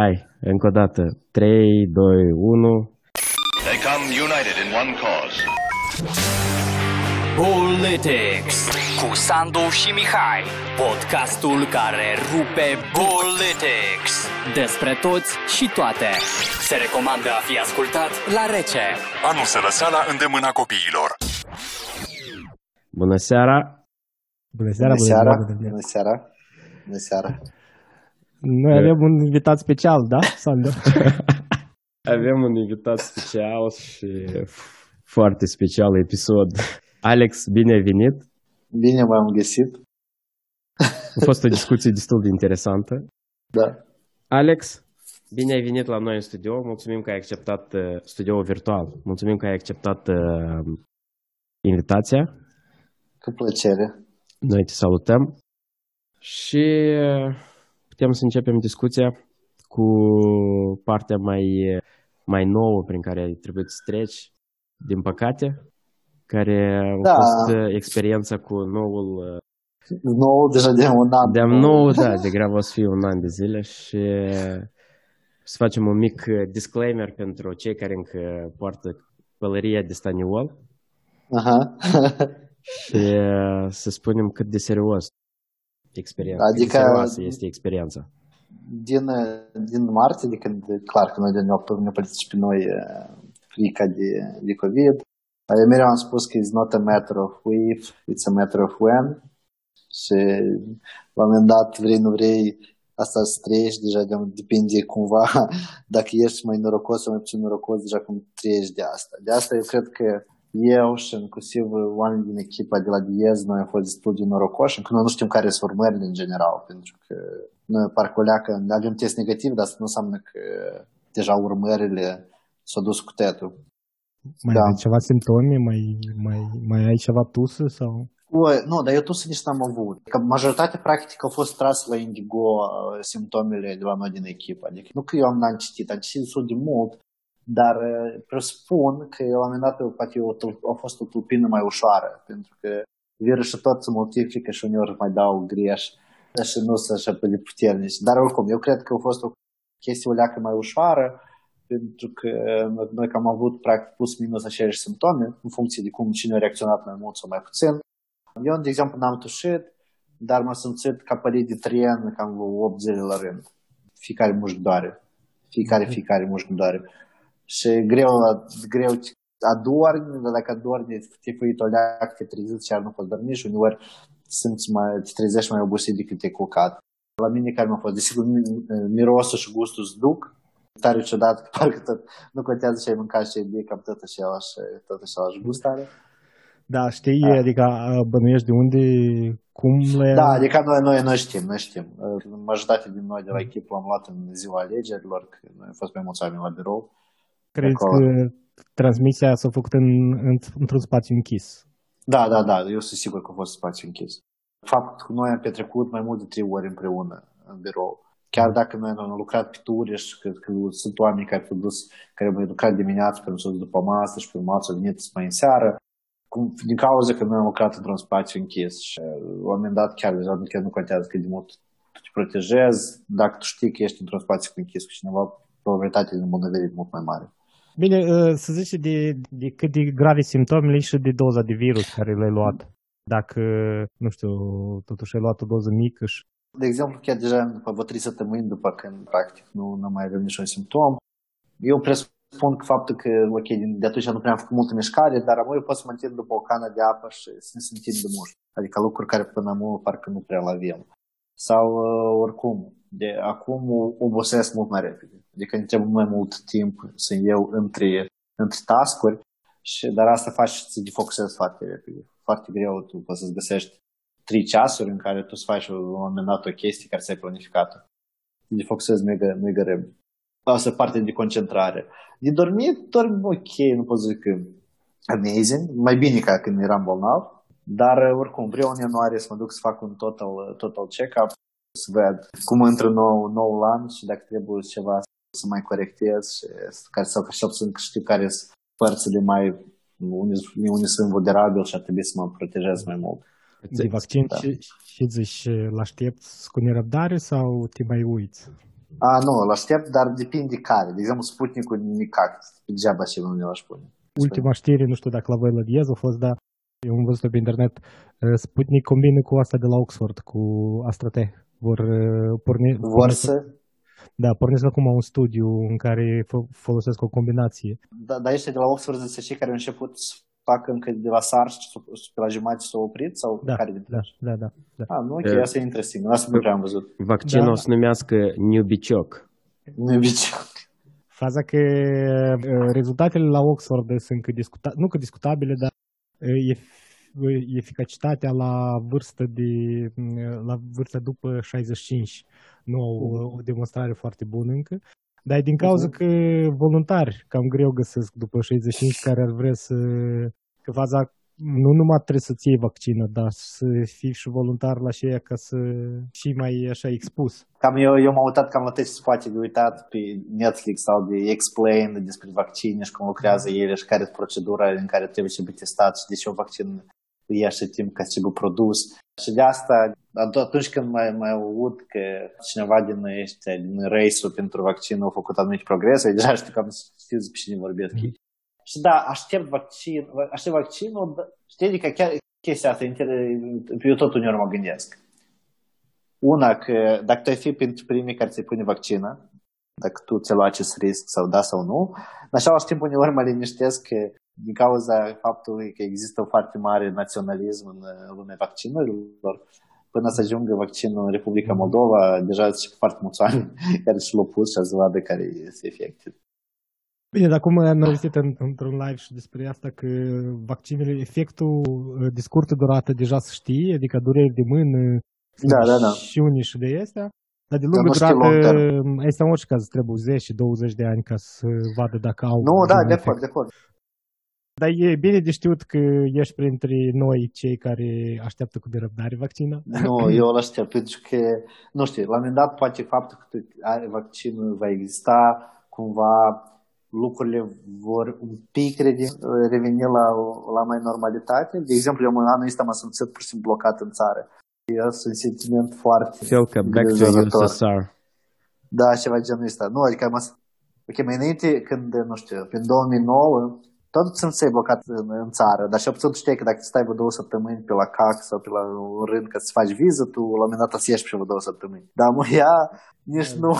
Hai, încă o dată. 3, 2, 1. They come united in one cause. Politics cu Sandu și Mihai. Podcastul care rupe Politics. Despre toți și toate. Se recomandă a fi ascultat la rece. Anul sărăseala îndemâna copiilor. Bună seara! Bună seara, Bună seara, bună bună seara, bună seara. Noi avem un invitat special, da, Sandu? Avem un invitat special și foarte special episod. Alex, bine ai venit! Bine v-am găsit. A fost o discuție destul de interesantă. Da. Alex, bine ai venit la noi în studio. Mulțumim că ai acceptat uh, studioul virtual. Mulțumim că ai acceptat uh, invitația. Cu plăcere. Noi te salutăm și uh, putem să începem discuția cu partea mai, mai nouă prin care ai trebuit să treci, din păcate, care a Da. fost uh, experiența cu noul uh, Nou, deja de un an. de nou, da, degrabă o să fie un an de zile și să facem un mic uh, disclaimer pentru cei care încă poartă pălăria de staniol Aha. și uh, să spunem cât de serios experiența, cât de Adică- serioasă este experiența. Din, din martie, de când, clar că noi de ne-au ne părțit și pe noi eh, frica de, de COVID, eu mereu am spus că it's not a matter of if, it's a matter of when. Și la un moment dat, vrei, nu vrei, asta să trăiești, deja de, depinde cumva dacă ești mai norocos sau mai puțin norocos, deja cum trăiești de asta. De asta eu cred că eu și inclusiv oamenii din echipa de la Diez, noi am fost destul de norocoși, încă noi nu știm care sunt urmările în general, pentru că noi parcă o leacă, avem test negativ, dar asta nu înseamnă că deja urmările s-au dus cu tetul. Mai Da. ai ceva simptome? Mai, mai, mai ai ceva tusă sau... Oi, nu, dar eu tu să nici n-am avut. Că majoritatea practic au fost tras la indigo uh, simptomele de la noi din echipă. Adică nu că eu am n-am citit, am citit destul de mult, dar uh, presupun că la un moment dat eu, poate eu, a fost o tulpină mai ușoară, pentru că virusul tot se multiplică și uneori mai dau greș și nu sunt așa pe de puternici. Dar oricum, eu cred că a fost o chestie o leacă mai ușoară, pentru că noi că am avut practic plus minus aceleași simptome, în funcție de cum cine a reacționat mai mult sau mai puțin. Eu, de exemplu, n-am tușit, dar m-am simțit ca pălit de tren cam vreo 8 zile la rând. Fiecare mușchi doare. Fiecare, fiecare mușchi doare. Și greu, greu adormi, dar dacă adormi, te făit o leacă, te trezit și nu poți dormi și uneori simți mai, te trezești mai obosit decât te-ai culcat. La mine care mi-a fost, desigur, mi- mirosul și gustul îți duc, tare ciudat, că parcă tot, nu contează ce ai mâncat și ai bine, cam tot același, tot același gust are. Da, știi, Da. adică a, bănuiești de unde, cum le... Da, adică noi, noi, noi știm, noi știm. Uh, Majoritatea din noi de la echipă am luat în ziua alegerilor, că noi am fost mai mulți oameni la birou. Crezi acolo. că transmisia s-a făcut în, în, într-un spațiu închis? Da, da, da, eu sunt sigur că a fost spațiu închis. Faptul că noi am petrecut mai mult de trei ori împreună în birou. Chiar dacă noi am lucrat pe turi și că, că sunt oameni care au dus, care au lucrat dimineața, care s-au dus după masă și pe urmă s-au venit mai în seară, cum, din cauza că noi am lucrat într-un spațiu închis și uh, la un moment dat chiar, deja, chiar nu contează cât de mult tu te protejezi, dacă tu știi că ești într-un spațiu închis cu cineva, probabilitatea de îmbolnăvire e mult mai mare. Bine, uh, să zice de, de cât de grave simptomele și de doza de virus care le-ai luat. Dacă, nu știu, totuși ai luat o doză mică și De exemplu, chiar deja după vreo trei săptămâni după când practic nu, nu mai avem niciun simptom, eu presupun că faptul că, ok, din- de atunci nu prea am făcut multă mișcare, dar apoi eu pot să mă întind după o cană de apă și să ne simțim de mușchi. Adică lucruri care până acum parcă nu prea le avem. Sau uh, oricum, de acum obosesc mult mai repede. Adică îmi trebuie mai mult timp să iau între, între task-uri, și, dar asta face să te defocusezi foarte repede. Foarte greu tu poți să-ți găsești trei ceasuri în care tu să faci la un moment dat o chestie care ți-ai planificat-o. Te defocusezi mega, mega repede. Asta e parte de concentrare. De dormit, dorm ok, nu pot zic că amazing, mai bine ca când eram bolnav, dar oricum vreau în ianuarie să mă duc să fac un total, total check-up, să văd cum intră nou, noul an și dacă trebuie ceva să mai corectez și să- care să cel puțin că știu care sunt părțile mai unde, unde sunt vulnerabili și ar trebui să mă protejez mai mult. de vaccin Da. și, și zici, îl aștepți cu nerăbdare sau te mai uiți? A, nu, îl aștept, dar depinde care. De exemplu, Sputnicul nicac. Degeaba ce nu ne-l aș pune. Ultima știre, nu știu dacă la voi la Diez a fost, dar eu am văzut pe internet, uh, Sputnik combină cu asta de la Oxford, cu AstraTech. Vor uh, porni... Vor să... Da, pornesc acum un studiu în care fo- folosesc o combinație. Da, dar ești de la Oxford să cei care au început să facă încă de la SARS și pe la jumătate s-au oprit? Sau Da, care de da, da, da, da. Ah, nu, ok, Da. asta e interesant. Asta nu prea am văzut. Vaccinul Da. o să numească Nubicioc. Nu e bine. Faza că uh, rezultatele la Oxford sunt că discuta, nu că discutabile, dar uh, ef- uh, eficacitatea la vârstă de uh, la vârsta după 65 nu au uh, o demonstrare foarte bună încă. Dar e din cauza că voluntari cam greu găsesc după 65 care ar vrea să că faza nu numai trebuie să-ți iei vaccină, dar să fii și voluntar la aceea ca să fii mai așa expus. Cam eu, eu m-am uitat cam la toate spate de uitat pe Netflix sau de Explain despre vaccine și cum lucrează ele și care e procedura în care trebuie să fie testat și de ce un vaccin ia și timp ca să fie produs. Și de asta, atunci când mai, mai aud că cineva din ăștia, din race pentru vaccin a făcut anumite progrese, deja știu cam știți pe cine vorbesc. Și da, aștept vaccin, aștept vaccinul, dar știi, adică chiar chestia asta, inter- eu tot uneori mă gândesc. Una, că dacă tu ai fi printre primii care ți pune vaccina, dacă tu ți-ai luat acest risc sau da sau nu, în același timp uneori mă liniștesc că din cauza faptului că există un foarte mare naționalism în lumea vaccinurilor, până să ajungă vaccinul în Republica Moldova, deja sunt foarte mulți oameni care și l-au pus și să vadă care este efectul. Bine, dar cum am auzit în, într-un live și despre asta că vaccinele, efectul uh, de scurtă durată deja se știe, adică dureri de mână, Da, da, da. și unii și de astea, dar de Dar lungă nu știi durată, long term. este în orice caz trebuie 10-20 de ani ca să vadă dacă au Nu, da, vreun de efect. acord, de acord. Dar e bine de știut că ești printre noi cei care așteaptă cu nerăbdare vaccina. Nu, eu îl aștept, pentru că, nu știu, la un moment dat poate faptul că tu ai vaccinul va exista, cumva lucrurile vor un pic re- reveni la, la mai normalitate. De exemplu, eu anul ăsta m-am simțit pur și simplu blocat în țară. E un sentiment foarte Fel că back to îngrijorător. USSR. Da, ceva genul ăsta. Nu, adică mă... Ok, mai înainte, când, nu știu, prin 2009, tot simțeai blocat în, în țară, dar și obțin știi că dacă stai vreo două săptămâni pe la CAC sau pe la un rând ca să faci viză, tu la un moment dat să ieși pe vreo două săptămâni. Dar mă ia, nici nu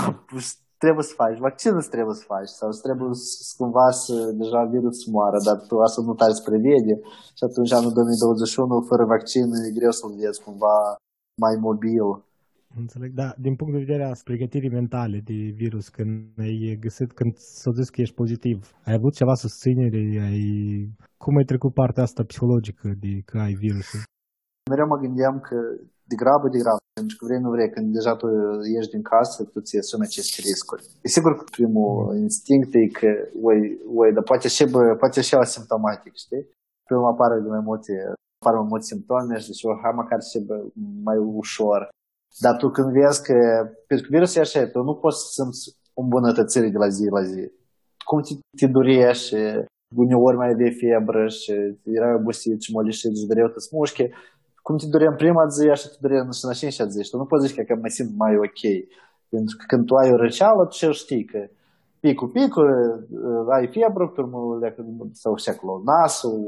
trebuie să faci, vaccinul îți trebuie să faci sau îți trebuie să, cumva să deja virus să moară, dar tu asta nu tare să prevede și atunci anul 2021 fără vaccin e greu să-l vezi cumva mai mobil. Înțeleg, da, din punct de vedere a pregătirii mentale de virus, când ai găsit, când s-a zis că ești pozitiv, ai avut ceva susținere, ai... cum ai trecut partea asta psihologică de că ai virusul? Mereu mă gândeam că de grabă, de grabă, pentru că vrei, nu vrei, când deja tu ieși din casă, tu ți asumi aceste riscuri. E sigur că primul instinct e că, oi, oi, dar poate și, bă, poate și asimptomatic, știi? Primul apare de mai multe, apar mai multe simptome și deci, hai măcar și bă, mai ușor. Dar tu când vezi că, pentru că virusul e așa, tu nu poți să simți îmbunătățire de la zi la zi. Cum te, te durești, uneori mai de febră și erai obosit și mă lișit și dureu te smușche, cum te durea în prima zi, așa te durea și în a cincea zi. Și tu nu poți zice că mă simt mai ok. Pentru că când tu ai o răceală, tu și știi că picul, picul, ai febră, pe urmă, sau și acolo nasul,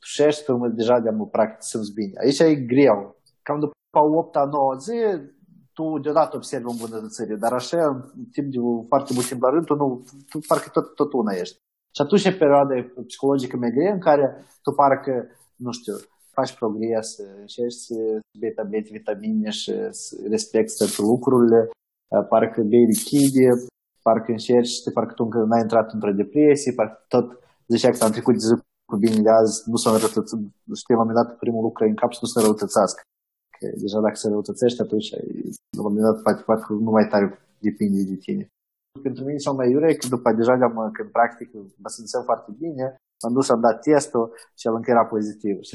tușești, pe urmă, deja de mult practic simți bine. Aici e greu. Cam după 8-a, 9 zi, tu deodată observi o îmbunătățire, dar așa, în timp de foarte mult timp la rând, tu, nu, tu parcă tot, tot una ești. Și atunci e perioada psihologică mai grea în care tu parcă, nu știu, faci progres, încerci să bei tablete, vitamine și să respecti toate lucrurile, parcă bei lichide, parcă încerci, parcă tu încă n-ai intrat într-o depresie, parcă tot zicea că am trecut de zi cu bine de azi, nu s-a înrăutățit, știi, la un moment dat primul lucru în cap și nu se înrăutățească. Că deja dacă se răutățește, atunci la un moment dat poate, poate nu mai tare depinde de tine. Pentru mine cel mai iure că după deja am, când practic mă simțeam foarte bine, am dus, am dat testul și el încă era pozitiv. Și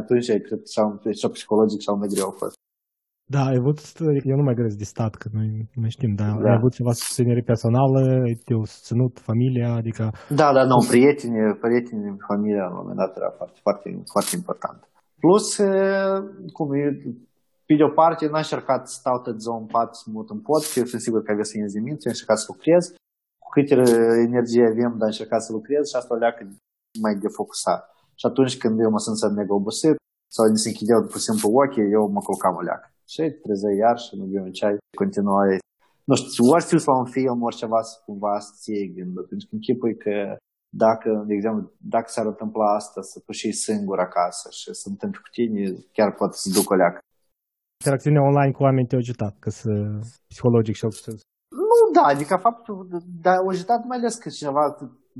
atunci, cred că și psihologic și mai greu a fost. Da, ai avut, eu nu mai găsesc de stat, că noi mai știm, dar Da. ai avut ceva susținere personală, te-au susținut familia, adică... Da, da, nu, prieteni, prieteni, familia, la un moment dat era foarte, foarte, foarte important. Plus, cum e, pe de o parte, n-am încercat să stau tot ziua în pat să mut în pot, că eu sunt sigur că avea să ies de minte, am încercat să lucrez. Cu câte energie avem, dar am încercat să lucrez și asta o leacă mai defocusat. Și atunci când eu mă simt să mega obosit, sau ni se închideau pur și simplu ochii, eu mă culcam o leacă. Și trezea iar și nu beau un ceai, continuai. Nu știu, ori știu la un film, ori ceva să cumva să ție gândul. Pentru că închipui că dacă, de exemplu, dacă s-ar întâmpla asta, să tu și singur acasă și să întâmple cu tine, chiar poate să duc o leacă. Interacțiunea online cu oameni te-a ajutat, că să psihologic și Nu, da, adică faptul, dar au ajutat mai ales că cineva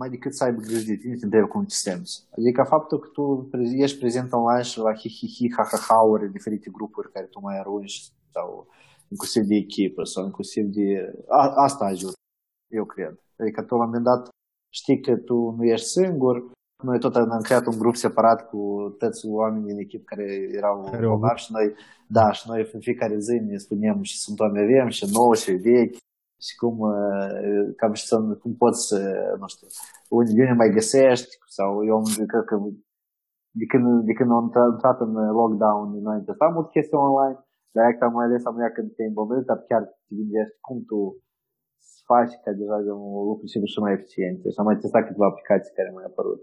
mai decât să aibă grijă de tine, te întreabă cum te simți. Adică faptul că tu ești prezent online și la hi-hi-hi, ha-ha-ha-uri, diferite grupuri care tu mai arunci sau inclusiv de echipă sau inclusiv de... A, asta ajută, eu cred. Adică tu la un moment dat știi că tu nu ești singur, noi tot am creat un grup separat cu toți oamenii din echipă care erau bolnavi și noi, da, și noi în fiecare zi ne spunem și simptome avem și nouă și vechi și cum, uh, cam și să, cum poți să, nu știu, unde, unde mai găsești sau eu cred că de când, de când am intrat în lockdown, noi am testat mult chestii online, dar asta mai ales am când te îmbolnăvești, dar chiar te gândești cum tu să faci ca deja de un lucru și mai eficient. Și am mai testat câteva aplicații care mai apărut.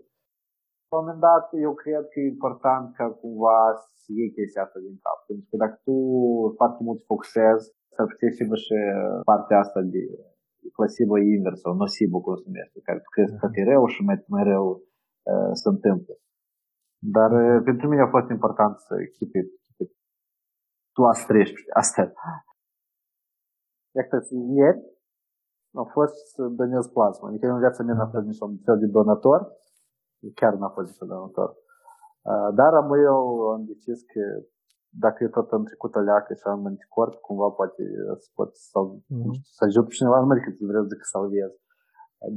La un moment dat, eu cred că e important ca cumva să iei chestia asta din cap. Pentru că dacă tu foarte mult focusezi, s-ar putea fi și partea asta de placebo invers sau nocebo, cum se numește, care tu crezi că e rău și mai, mai rău uh, se întâmplă. Dar uh, pentru mine a fost important să keep it, keep it. tu asta treci, asta. Iată, ieri a fost să donez plasmă. Adică în viața mea n-a fost niciun fel de donator, chiar n-a fost niciun donator. Uh, dar am eu am decis că dacă eu tot am trecut o leacă și am anticorp, cumva poate să pot să, mm-hmm. știu, să ajut pe cineva, nu mă că vreau să salvez.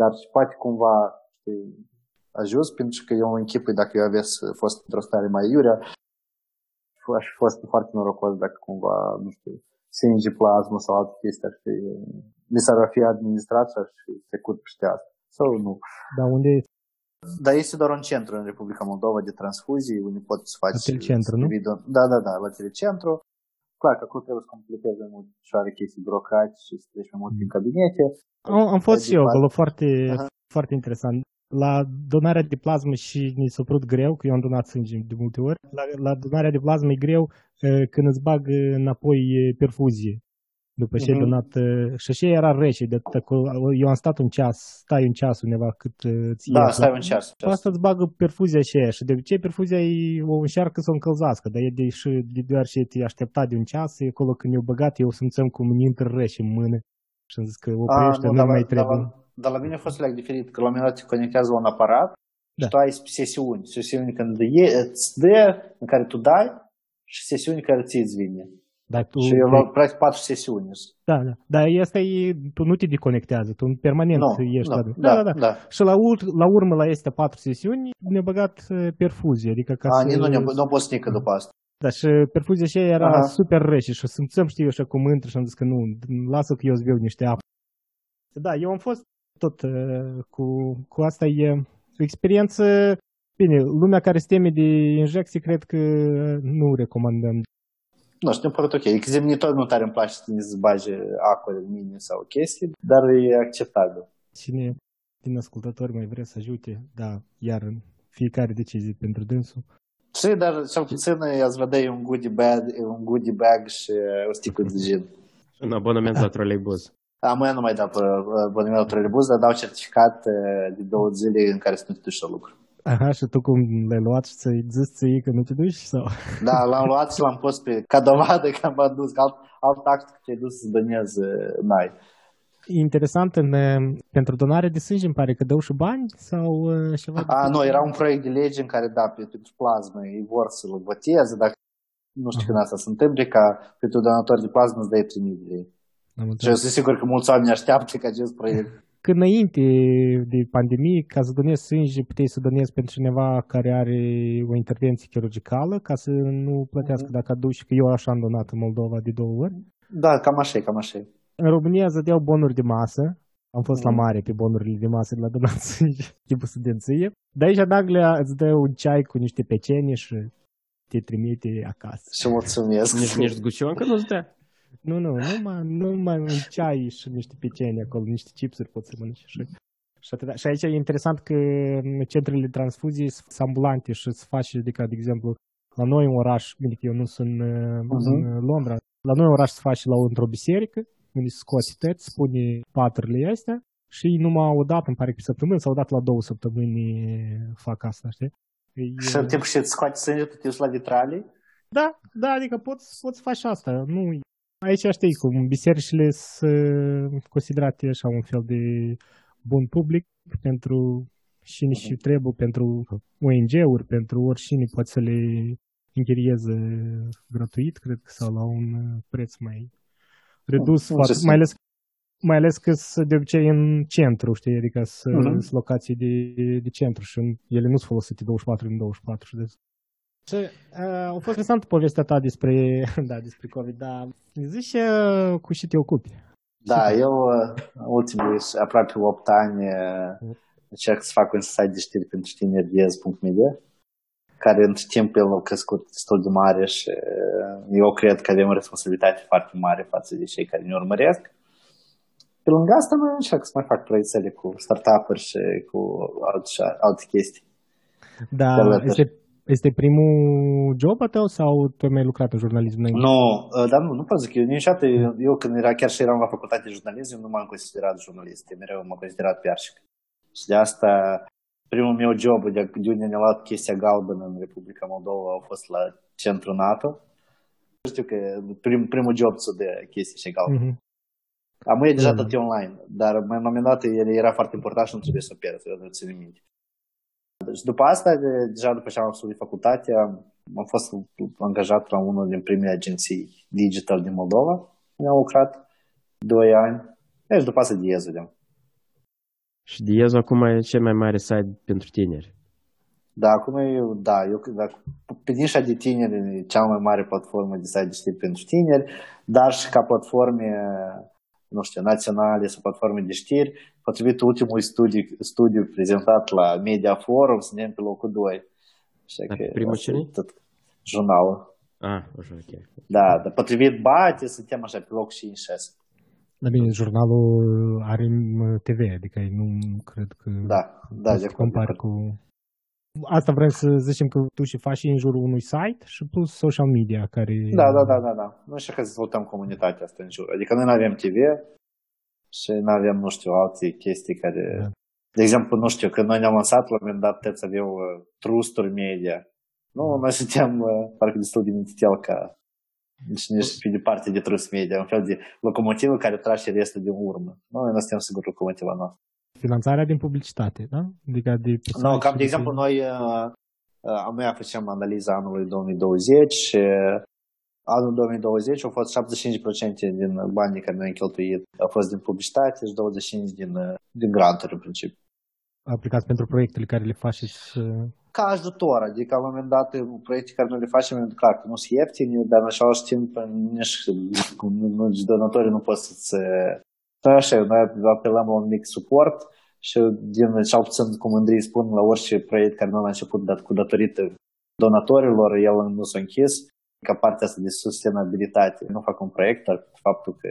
Dar și poate cumva știi, ajuns, pentru că eu închipui dacă eu avea fost într-o stare mai iurea, aș fi fost foarte norocos dacă cumva, nu știu, singe plasmă sau alte chestii ar fi, mi s-ar fi administrat și aș fi trecut peste asta. Sau nu. Dar unde dar este doar un centru în Republica Moldova de transfuzii, unde poți să faci... La centru, nu? Video. Da, da, da, la telecentru. Clar că acolo trebuie să completezi mai mult și are chestii birocrati și să treci mai mult prin cabinete. Am, am fost și eu acolo, foarte, uh-huh. foarte interesant. La donarea de plasmă și ni s-a părut greu, că eu am donat sânge de multe ori. La, la donarea de plasmă e greu când îți bag înapoi perfuzie după ce uh-huh. donat. Și așa era rece. De eu am stat un ceas, stai un ceas undeva cât îți Da, ies, stai un ceas. ceas. Asta îți bagă perfuzia și aia. Și de obicei perfuzia e, o încearcă să o încălzească, dar e de, și, de doar ce te aștepta de un ceas, e acolo când e băgat, eu simțeam cum îmi intră rece în mână. Și am zis că oprește, nu, nu mai trebuie. Dar, dar la mine a fost leac diferit, că la un moment dat te conectează la un aparat da. și tu ai sesiuni. Sesiuni când e, îți dă, în care tu dai și sesiuni care ți îți vine. Dar tu, și eu luat practic patru sesiuni. Da, da. Dar asta e, tu nu te deconectează, tu permanent no, ești no, la... Da, da, da, da. Și la, ur- la urmă la este patru sesiuni ne-a băgat perfuzie, adică ca A, să... Nu, nu, nu poți nică după asta. Da, și perfuzia și era Aha. super rece și simțăm, știu, așa cum intră și am zis că nu, lasă că eu îți beau niște apă. Da, eu am fost tot cu, cu asta e o experiență Bine, lumea care se teme de injecții, cred că nu recomandăm nu știu, mi-a părut ok. Că zi, tot nu tare îmi place să ne bage acolo în mine sau chestii, dar e acceptabil. Cine din ascultători mai vrea să ajute, da, iar în fiecare decizie pentru dânsul. Și, dar cel puțin ați vedea un goodie bag, un goodie bag și o sticlă de gin. Un abonament la troleibuz. Am eu nu mai dau abonament la troleibuz, dar dau certificat de două zile în care să nu te duci la lucru. Aha, și tu cum l-ai luat și ți-ai zis ție că nu te duci? Sau? Da, l-am luat și l-am pus pe, ca dovadă că am dus, alt, alt act că te-ai dus să donezi n-ai. Interesant, în, pentru donare de sânge îmi pare că dau și bani sau uh, ceva? A, nu, era un proiect de lege în care, da, pentru plasmă ei vor să-l voteze, dacă nu știu Aha. când asta se întâmplă, ca pentru donator de plasmă îți dai 3.000 de lei. Și eu sunt sigur că mulți oameni așteaptă ca acest proiect că înainte de pandemie, ca să donezi sânge, puteai să donezi pentru cineva care are o intervenție chirurgicală, ca să nu plătească mm-hmm. dacă aduci, că eu așa am donat în Moldova de două ori. Da, cam așa cam așa În România îți dădeau bonuri de masă, am fost mm. la mare pe bonurile de masă de la donat sânge, timpul studenție. Dar aici în Anglia îți dă un ceai cu niște peceni și te trimite acasă. Și mulțumesc. Nici, nici zgucioncă nu-ți dea? Nu, nu, numai, numai un ceai și niște peceni acolo, niște chipsuri poți să mănânci. Și, și, atâta. și aici e interesant că centrele de transfuzie sunt ambulante și se face, adică, de exemplu, la noi în oraș, bine că eu nu sunt în, uh-huh. în Londra, la noi în oraș se face la o, într-o biserică, unde se scoate tăți, spune patrele astea și numai o dată, îmi pare că pe săptămână sau o dată la două săptămâni fac asta, știi? Și în timp și îți scoate sânge, tu te la vitrale? Da, da, adică poți, poți face asta. Nu, aici știi cum bisericile sunt considerate așa un fel de bun public pentru și nici uh-huh. trebuie pentru ONG-uri, pentru oricine poate să le închirieze gratuit, cred că, sau la un preț mai redus, uh, foarte, mai ales mai ales că sunt de obicei în centru, știi, adică sunt uh-huh. locații de, de centru și ele nu sunt folosite 24 din 24 și de și, uh, a fost interesantă povestea ta despre, da, despre COVID, dar zici uh, cu ce te ocupi? Da, eu uh, ultimii aproape 8 ani uh, încerc să fac un site de știri pentru tineri diez.media, care între timp el a crescut destul de mare și uh, eu cred că avem o responsabilitate foarte mare față de cei care ne urmăresc. Pe lângă asta mai încerc să mai fac proiectele cu startup-uri și cu alte, alte chestii. Da, este, este primul job a tău sau tu ai mai lucrat în jurnalism înainte? Nu, uh, dar nu, nu pot zic. Eu niciodată, eu când era, chiar și eram la facultate de jurnalism, eu nu m-am considerat jurnalist. Eu mereu m-am considerat piarșic. Și de asta primul meu job, de, de unde ne-a luat chestia galbenă în Republica Moldova, a fost la centru NATO. Știu că prim, primul job să de chestii și galbenă. Mm-hmm. Am e deja tot online, dar la un moment dat el era foarte important și nu trebuie să pierd, trebuie să țin minte. Deci după asta, deja după ce am absolvit facultatea, am fost angajat la unul din primele agenții digital din Moldova. Mi-am lucrat doi ani. Deci după asta Diezu, de Și Diezu acum e cel mai mare site pentru tineri. Da, acum e, da, eu, da, pe nișa de tineri e cea mai mare platformă de site de știri pentru tineri, dar și ca platforme nu știu, naționale sau platforme de știri, potrivit ultimului studiu, studiu prezentat la Media Forum, suntem pe locul 2. Așa că primul cine? Tot jurnalul. Ah, așa, ok. Da, dar potrivit BATE, suntem așa pe locul 5-6. Da, bine, jurnalul are TV, adică nu cred că da, da, de compare cu... Asta vrem să zicem că tu și faci în jurul unui site și plus social media care... Da, da, da, da, da. Noi și că dezvoltăm comunitatea asta în jur. Adică noi nu avem TV și nu avem, nu știu, alte chestii care... Da. De exemplu, nu știu, când noi ne-am lansat, la un moment dat, să aveau uh, trusturi media. Nu, noi suntem uh, parcă destul de mintitel ca deci nici pe departe de trust media, un fel de locomotivă care trage restul din urmă. Noi nu suntem sigur locomotiva noastră finanțarea din publicitate, da? Adică de no, cam de exemplu, noi, uh, uh, noi facem analiza anului 2020 și anul 2020 au fost 75% din banii care noi am cheltuit au fost din publicitate și 25% din, uh, din granturi, în principiu. Aplicați pentru proiectele care le faceți? Ca ajutor, adică la un moment dat proiecte care noi le facem, clar că nu sunt ieftine, dar în același timp nici, nici donatorii nu pot să-ți Așa, noi apelăm la un mic suport și din cel puțin cu mândrie spun la orice proiect care noi am început dat cu datorită donatorilor, el nu s-a închis. Ca partea asta de sustenabilitate, nu fac un proiect, dar faptul că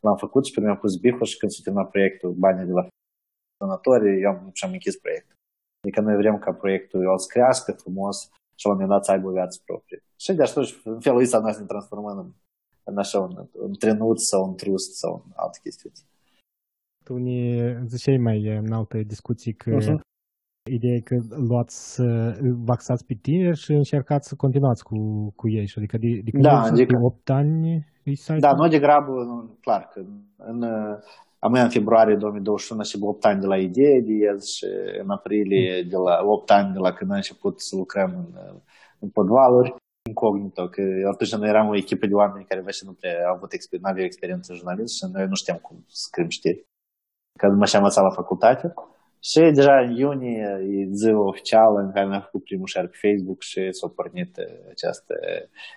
l-am făcut și pe mi-am pus biful și când se termina proiectul, banii de la donatori, eu și-am închis proiectul. Adică noi vrem ca proiectul el să crească frumos și la un moment dat să aibă o viață proprie. Și de așa, în felul ăsta noi ne transformăm în, în așa un, un trenut sau un trust sau în alte chestiuni tu ne ziceai mai în alte discuții că uh-huh. ideea e că luați, vaxați pe tineri și încercați să continuați cu, cu ei. Adică de, de da, adică, 8 ani Da, noi degrabă, clar, că în, am în februarie 2021 și 8 ani de la idee de el și în aprilie de la 8 ani de la când am început să lucrăm în, în podvaluri incognito, că atunci noi eram o echipă de oameni care nu prea au avut experiență, nu aveau experiență în jurnalist și noi nu știam cum să scriem știri când mă și am învățat la facultate. Și deja în iunie e ziua oficială în care mi-am făcut primul share pe Facebook și s-a pornit această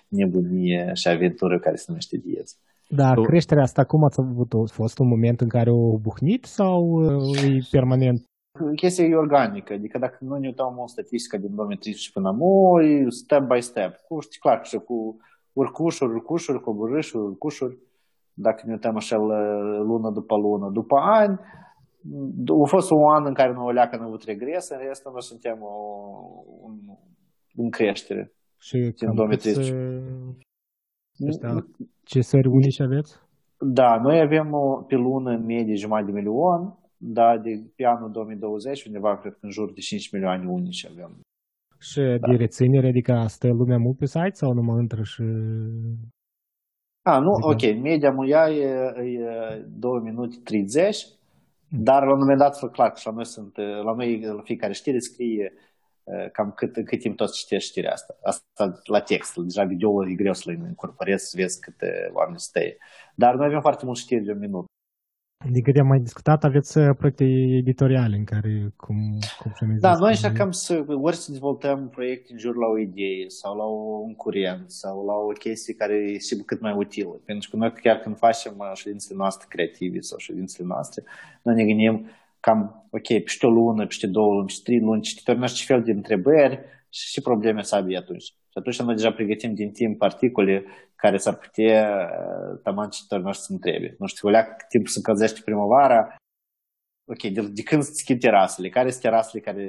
nebunie și aventură care se numește Diez. Da, tu... creșterea asta cum ați avut-o? A fost un moment în care o buhnit sau e permanent? Chestia e organică, adică dacă nu ne uităm în statistica din 2013 până acum, e step by step. Cu, știi clar, și cu urcușuri, urcușuri, coborâșuri, urcușuri, dacă ne uităm așa la lună după lună. După ani, a fost un an în care noi o leacă am avut regres, în rest noi suntem o, un, în creștere. Și în 2013. Ce sări unici aveți? Da, noi avem o, pe lună în medie jumătate de milion, da, de pe anul 2020 undeva cred că în jur de 5 milioane unici avem. Și da. de reținere, adică stă lumea mult pe site sau numai intră și... A, nu, adică... ok, media ea e, e 2 minute 30, dar la un moment dat, clar, și la noi sunt, la noi la fiecare știre scrie cam cât, cât timp tot citești știrea asta. Asta la text. Deja video e greu să le incorporezi, să vezi câte oameni stai. Dar noi avem foarte mult știri de un minut. De câte am mai discutat, aveți uh, proiecte editoriale în care cum, cum să Da, noi încercăm să ori să dezvoltăm proiecte în jur la o idee sau la un curent sau la o chestie care e cât mai utilă. Pentru că noi chiar când facem uh, ședințele noastre creative sau ședințele noastre, noi ne gândim cam, ok, peste o lună, peste două luni, peste trei luni, cititorii noștri ce fel de întrebări și ce probleme să aibă atunci. Și atunci noi deja pregătim din timp articole care s-ar putea uh, taman cititorii noștri să întrebe. Nu știu, o timp să încălzește primăvara, ok, de, de când se deschid terasele, care sunt terasele care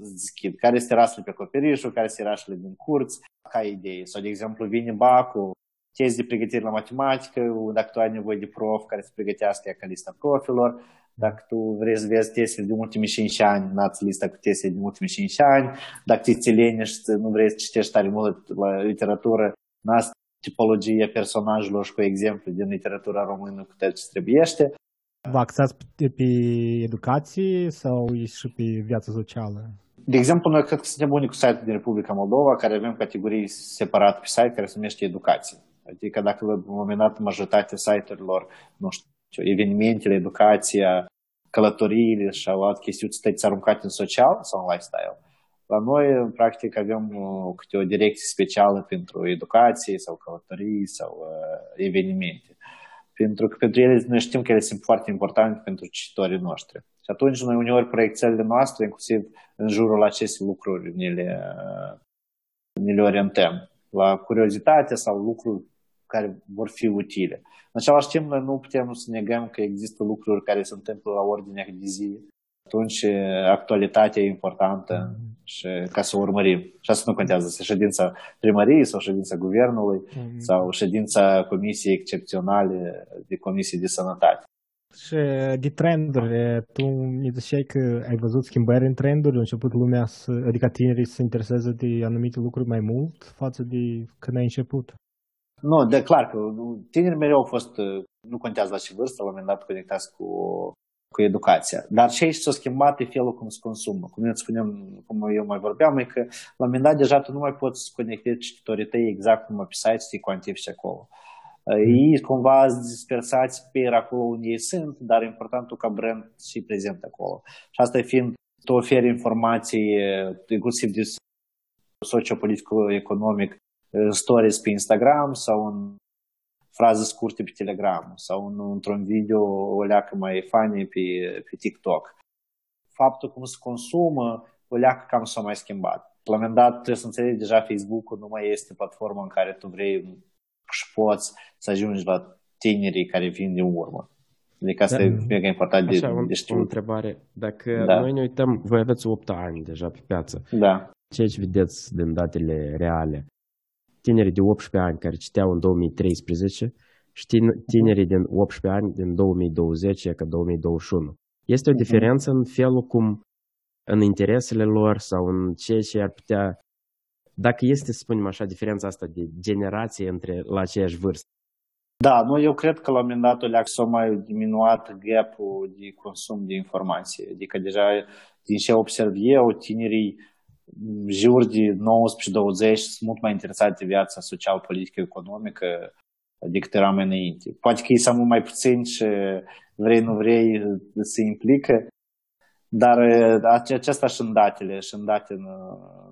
se deschid, care sunt terasele pe acoperișul, care sunt terasele din curți, ca idee. Sau, de exemplu, vine bacul, tezi de pregătire la matematică, dacă tu ai nevoie de prof care să pregătească ca lista profilor, dacă tu vrei să vezi testele din ultimii 5 ani, nați lista cu testele din ultimii 5 ani. Dacă te lenești, nu vrei să citești tare mult la literatură, nați tipologia personajelor și cu exemple din literatura română cu ce trebuiește. Vă axați pe educație sau și pe viața socială? De exemplu, noi cred că suntem unicul site din Republica Moldova care avem categorii separate pe site care se numește educație. Adică dacă la un moment dat majoritatea site-urilor, nu știu, evenimentele, educația, călătoriile sau alte chestiuni sunteți aruncate în social sau în lifestyle. La noi, în practic, avem uh, câte o direcție specială pentru educație sau călătorii sau uh, evenimente. Pentru că pentru ele noi știm că ele sunt foarte importante pentru cititorii noștri. Și atunci noi uneori proiecțiile noastre, inclusiv în jurul acestei lucruri, ne le, uh, ne le orientăm la curiozitate sau lucruri care vor fi utile. În același timp, noi nu putem să negăm că există lucruri care se întâmplă la ordinea de zi. Atunci, actualitatea e importantă mm-hmm. și ca să urmărim. Și asta nu contează, să ședința primăriei sau ședința guvernului mm-hmm. sau ședința comisiei excepționale de comisie de sănătate. Și de trenduri, tu ne ziceai că ai văzut schimbări în trenduri, a început lumea să, adică tinerii să se intereseze de anumite lucruri mai mult față de când ai început. Nu, de clar că tinerii mereu au fost, uh, nu contează la ce vârstă, la un moment dat conectați cu, cu educația. Dar ce aici s-a schimbat e felul cum se consumă. Cum eu spuneam, cum eu mai vorbeam, e că la un moment dat deja tu nu mai poți să conectezi cititorii tăi exact cum pe site să-i cuantifici acolo. Uh, ei cumva dispersați pe acolo unde ei sunt, dar e important ca brand și prezent acolo. Și asta fiind, tu oferi informații uh, inclusiv de sociopolitico-economic stories pe Instagram sau în fraze scurte pe Telegram sau în, într-un video o leacă mai funny pe, pe TikTok. Faptul cum se consumă o leacă cam s-a mai schimbat. La un moment dat trebuie să înțelegi deja Facebook-ul nu mai este platforma în care tu vrei și poți să ajungi la tinerii care vin din urmă. Adică asta da. e mega important de, Așa, de știut. o întrebare. Dacă da. noi ne uităm, voi aveți 8 ani deja pe piață. Da. Ce vedeți din datele reale? Tinerii de 18 ani care citeau în 2013 și tinerii din 18 ani din 2020 ca 2021. Este o mhm. diferență în felul cum în interesele lor sau în ceea ce ar putea, dacă este, să spunem așa, diferența asta de generație între la aceeași vârstă. Da, nu, eu cred că la un moment dat s-a mai diminuat gap-ul de consum de informație. Adică deja, din ce observ eu, tinerii jur de 19-20 sunt mult mai interesate de viața social, politică, economică decât eram înainte. Poate că ei sunt mult mai puțini și vrei, nu vrei, se implică, dar aceasta și în datele, și în date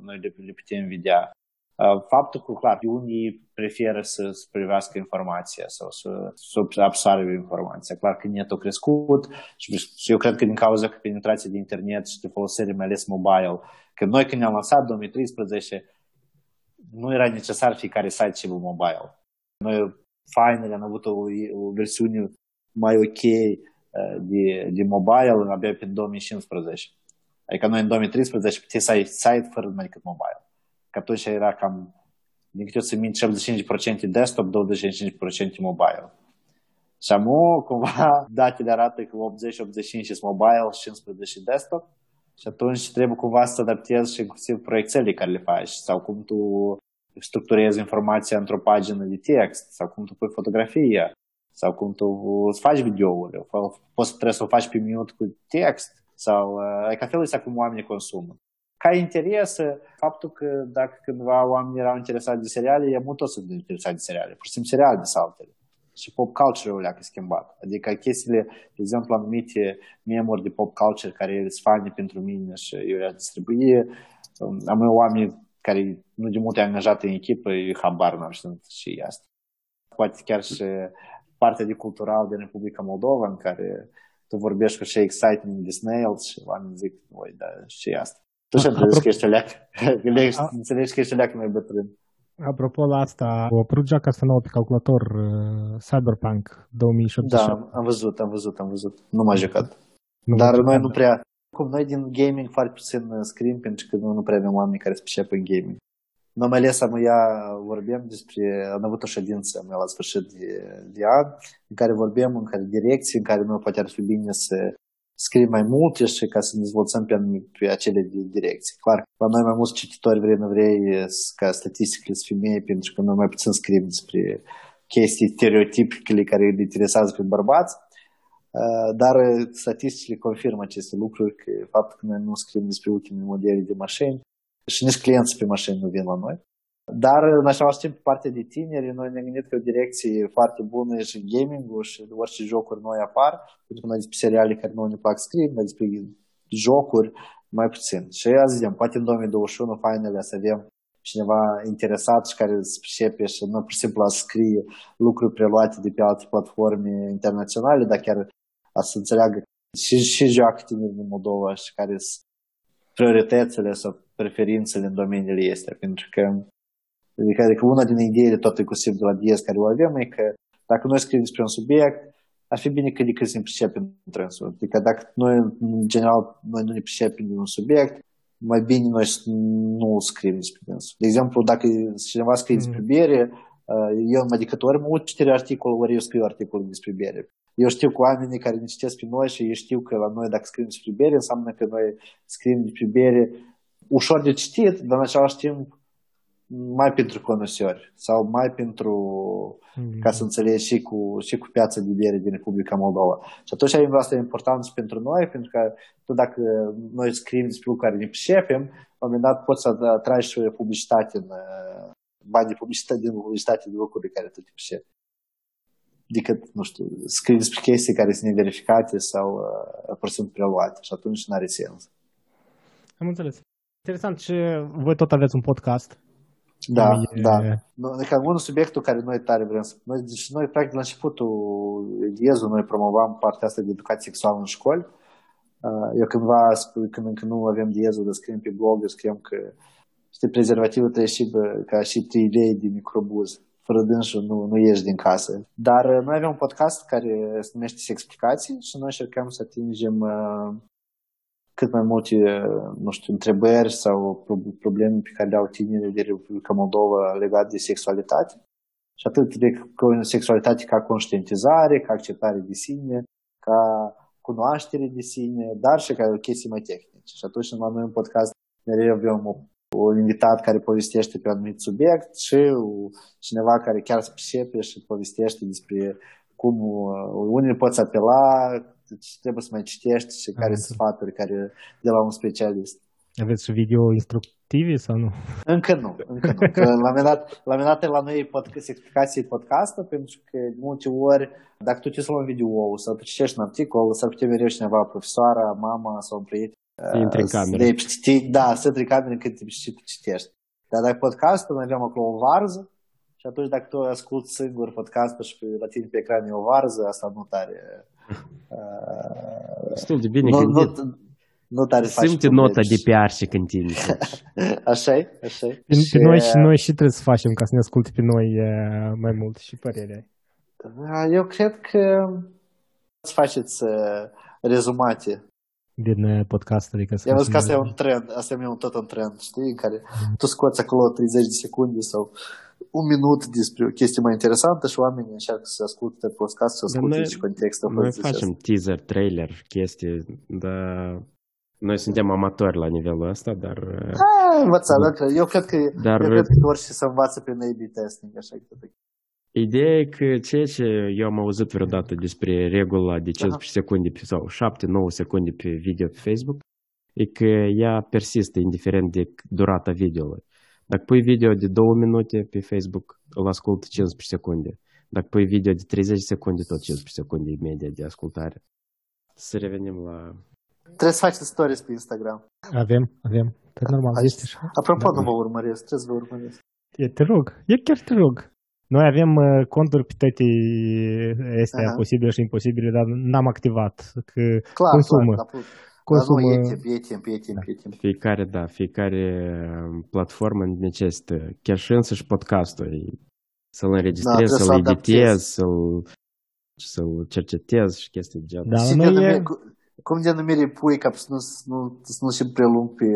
noi le, le putem vedea. Uh, faptul că, clar, unii preferă să, să privească informația sau să, să absorbe informația. Clar că netul a crescut și eu cred că din cauza că penetrația de internet și de folosire mai ales mobile, că noi când ne-am lansat 2013, nu era necesar fiecare site și mobile. Noi Finally am avut o, o versiune mai ok uh, de, de mobile abia pe 2015. Adică noi în 2013 puteai să ai site fără numai decât mobile. Că atunci era cam, din câte o să mint, 75% desktop, 25% mobile. Și am cumva datele arată că 80-85 sunt mobile și 15 desktop. Și atunci trebuie cumva să adaptezi și inclusiv proiectele care le faci sau cum tu structurezi informația într-o pagină de text sau cum tu pui fotografie sau cum tu îți faci videouri. Poți trebuie să o faci pe minut cu text sau uh, ca felul ăsta cum oamenii consumă. Ca interes, faptul că dacă cândva oamenii erau interesați de seriale, e mult tot sunt interesați de seriale. Pur și simplu seriale de saltele. Și pop culture-ul le-a schimbat. Adică chestiile, de exemplu, anumite memori de pop culture care sunt fani pentru mine și eu le distribuie, um, am eu oameni care nu de multe angajate în echipă, habar n-am sunt și asta. Poate chiar și partea de cultural din Republica Moldova, în care tu vorbești cu ce exciting de snails și oamenii zic, oi, da, și asta. Tu și înțelegi că ești o leacă, înțelegi că ești o leacă mai bătrân. Apropo la asta, a apărut joaca asta nouă pe calculator, uh, Cyberpunk 2077. Da, am văzut, am văzut, am văzut. Nu m-a jucat. Nu Dar noi nu prea, cum noi din gaming foarte puțin uh, scrim, pentru că nu, nu prea avem oameni care se pricep în gaming. Noi mai ales am ea vorbim despre, am avut o ședință mai la sfârșit de, de an, în care vorbim în care direcții, în care noi poate ar fi bine să scrie mai multe și ca să ne dezvoltăm pe, pe acele direcții. Clar, la noi mai mulți cititori vrei nu vrei ca statisticile să femei, pentru că noi mai puțin scriem despre chestii stereotipicale care îi interesează pe bărbați, uh, dar statisticile confirmă aceste lucruri, că faptul că noi nu scriem despre ultimele modele de mașini și nici clienții pe mașini nu vin la noi, dar, în același timp, partea de tineri, noi ne-am gândit că o direcție foarte bună și gaming-ul și orice jocuri noi apar, pentru că noi despre seriale care nu ne plac scrie, noi despre jocuri mai puțin. Și azi zicem, poate în 2021 fainele să avem cineva interesat și care se pricepe și nu pur și simplu a scrie lucruri preluate de pe alte platforme internaționale, dar chiar a să înțeleagă și, și joacă tineri din Moldova și care sunt prioritățile sau preferințele în domeniile este, pentru că Adică, adică una din ideile tot inclusiv de la DS care o avem e că dacă noi scriem despre un subiect, ar fi bine că de cât ne pricepem întrânsul. Adică dacă noi, în general, noi nu ne pricepem de un subiect, mai bine noi nu scriem despre dânsul. De exemplu, dacă cineva scrie despre mm. bere, uh, eu adică ori mă uit citire articol, ori eu scriu articol despre bere. Eu știu că oamenii care ne citesc pe noi și ei știu că la noi dacă scriem despre bere, înseamnă că noi scriem despre bere ușor de citit, dar în același timp mai pentru conosiori sau mai pentru mm-hmm. ca să înțelegi și cu, și cu piața de biere din Republica Moldova. Și atunci asta e important și pentru noi, pentru că tu dacă noi scriem despre lucruri care ne pricepem, la un moment dat poți să atragi și o publicitate în bani de publicitate, din publicitate de lucruri de care tu te pricepi decât, nu știu, scrii despre chestii care sunt neverificate sau uh, pur și simplu preluate și atunci nu are sens. Am înțeles. Interesant și voi tot aveți un podcast da, e... da. Adică unul subiectul care noi tare vrem să... Noi, deci noi, practic, la începutul IEZU, noi promovam partea asta de educație sexuală în școli. Uh, eu cândva, când încă nu avem diezul, de scriem pe blog, eu scriem că știi, prezervativul trebuie și ca și 3 lei de microbuz. Fără dânsul nu, nu ieși din casă. Dar uh, noi avem un podcast care se numește Explicații și noi încercăm să atingem uh, cât mai multe, nu știu, întrebări sau probleme pe care le au tinerii de Republica Moldova legate de sexualitate. Și atât de sexualitate ca conștientizare, ca acceptare de sine, ca cunoaștere de sine, dar și ca chestii mai tehnice. Și atunci, la noi în podcast, mereu avem o, un invitat care povestește pe un anumit subiect și cineva care chiar se pricepe și povestește despre cum unii poți apela, deci trebuie să mai citești și care sunt sfaturi care de la un specialist. Aveți și video instructive sau nu? Încă nu, încă nu. Că la un dat, la un dat la noi podcast, explicații podcastă, pentru că de multe ori, dacă tu te să un video sau tu citești un articol, s-ar putea mereu cineva, profesoara, mama sau un prieten, să intri în cameră. Da, să intri în cameră când te citești. Dar dacă podcastul, noi avem acolo o varză și atunci dacă tu asculti singur podcastul și pe, la tine pe ecran e o varză, asta nu tare... Uh, Destul de bine nu, nu, gândit. nu tare faci Simte publici. nota de PR și când tine. Așa e, așa e. Pe, pe noi și noi și trebuie să facem ca să ne asculte pe noi uh, mai mult și părerea. Da, Eu cred că să faceți uh, rezumate. din uh, podcast, adică să Eu văzut că asta e facem- un trend, asta e un tot un trend, știi, în care tu scoți acolo 30 de secunde sau un minut despre o chestie mai interesantă și oamenii încearcă să asculte podcast, să asculte noi- și contextul. Noi părții facem teaser, trailer, chestii, dar noi suntem amatori la nivelul ăsta, dar uh, Ah, învățat, da, cred. Eu cred că, Dar- eu cred că orice se învață prin A-B testing, așa că tot. ideea e că ceea ce eu am auzit vreodată despre regula de 15 secunde pe- sau 7-9 secunde pe video pe Facebook, e că ea persistă indiferent de durata videoului. Dacă pui video de 2 minute pe Facebook, îl ascultă 15 secunde. Dacă pui video de 30 secunde, tot 15 secunde e media de ascultare. Să revenim la... Trebuie să faceți stories pe Instagram. Avem, avem. Pe normal, Hai. este așa. Apropo, Da. nu vă urmăresc, trebuie să vă urmăresc. E, te rog, e chiar te rog. Noi avem uh, conturi pe toate astea Aha. posibile și imposibile, dar n-am activat. Că Clar, consumă. clar, dar, dar consumă nu, e timp, e timp, e timp, e timp. Fiecare, da, fiecare uh, platformă necesită chiar și însăși podcastul. e- Să-l înregistrez, trebuie să-l să adaptezi. editez, să-l, să-l cercetez și chestii de genul. Da, Și noi e, denumiri, cu- cum denumire pui ca să nu, nu, să nu și prelung pe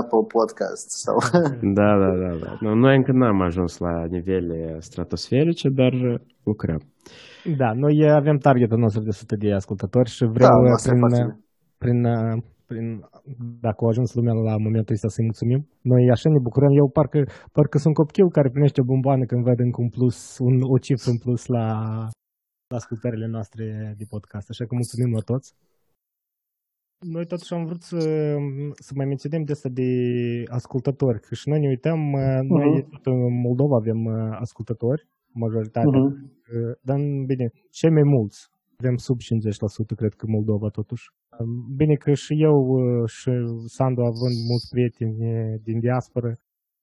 Apple Podcast sau... Da, da, da, da. Nu, noi încă n-am ajuns la nivele stratosferice, dar uh, lucrăm. da, noi avem targetul nostru de 100 de ascultători și vreau Da, uh, asta e prin, foarte uh, bine. Prin, uh, prin, dacă au ajuns lumea la momentul ăsta să-i mulțumim. Noi așa ne bucurăm. Eu parcă, parcă sunt copil care primește o bomboană când văd încă un plus, un, o cifră în plus la, la ascultările noastre de podcast. Așa că mulțumim la toți. Noi totuși am vrut să, să mai menționăm de asta de ascultători, că și noi ne uităm, uh, noi Mhm. tot în Moldova avem uh, ascultători, majoritatea, Mhm. Uh, dar bine, cei mai mulți. Avem sub 50%, cred că Moldova totuși. Um, Bine că și eu uh, și Sandu având mulți prieteni uh, din diasporă,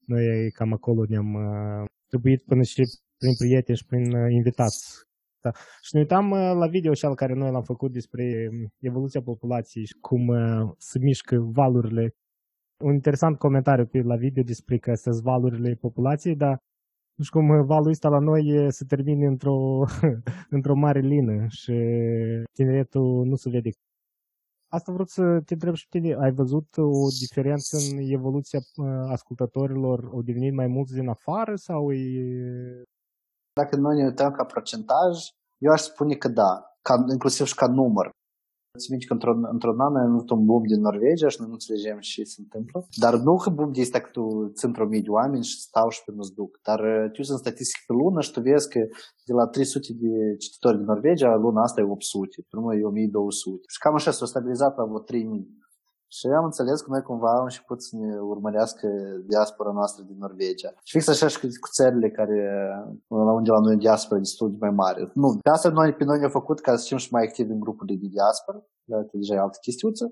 noi cam acolo ne-am uh, trebuit până și prin prieteni și prin uh, invitați. Da. Și ne uitam uh, la video cel care noi l-am făcut despre um, evoluția populației și cum uh, se mișcă valurile. Un interesant comentariu pe la video despre că sunt valurile populației, dar nu știu cum valul ăsta la noi e, se termine într-o, într-o mare lină și tineretul nu se vede. Asta vreau să te întreb și pe tine. Ai văzut o diferență în evoluția uh, ascultătorilor? Au devenit mai mulți din afară sau e... Dacă noi ne uităm ca procentaj, eu aș spune că da, ca, inclusiv și ca număr. Ți minte că într-un, într-un an ai avut un boom din Norvegia și noi nu înțelegem ce se întâmplă. Dar nu că boom de este că tu ți într-o mii de oameni și stau și pe nu duc. Dar uh, tu în statistică pe lună și tu vezi că de la 300 de cititori din Norvegia, luna asta e 800, pe urmă e 1200. Și cam așa s-a stabilizat la vreo 3000. Și am înțeles că noi cumva am început să ne urmărească diaspora noastră din Norvegia. Și fix așa și cu țările care, la unde la noi e diaspora destul de mai mare. Nu, de asta noi, pe noi ne-a făcut ca să fim și mai activi în grupurile de diaspora, dar că deja e altă chestiuță.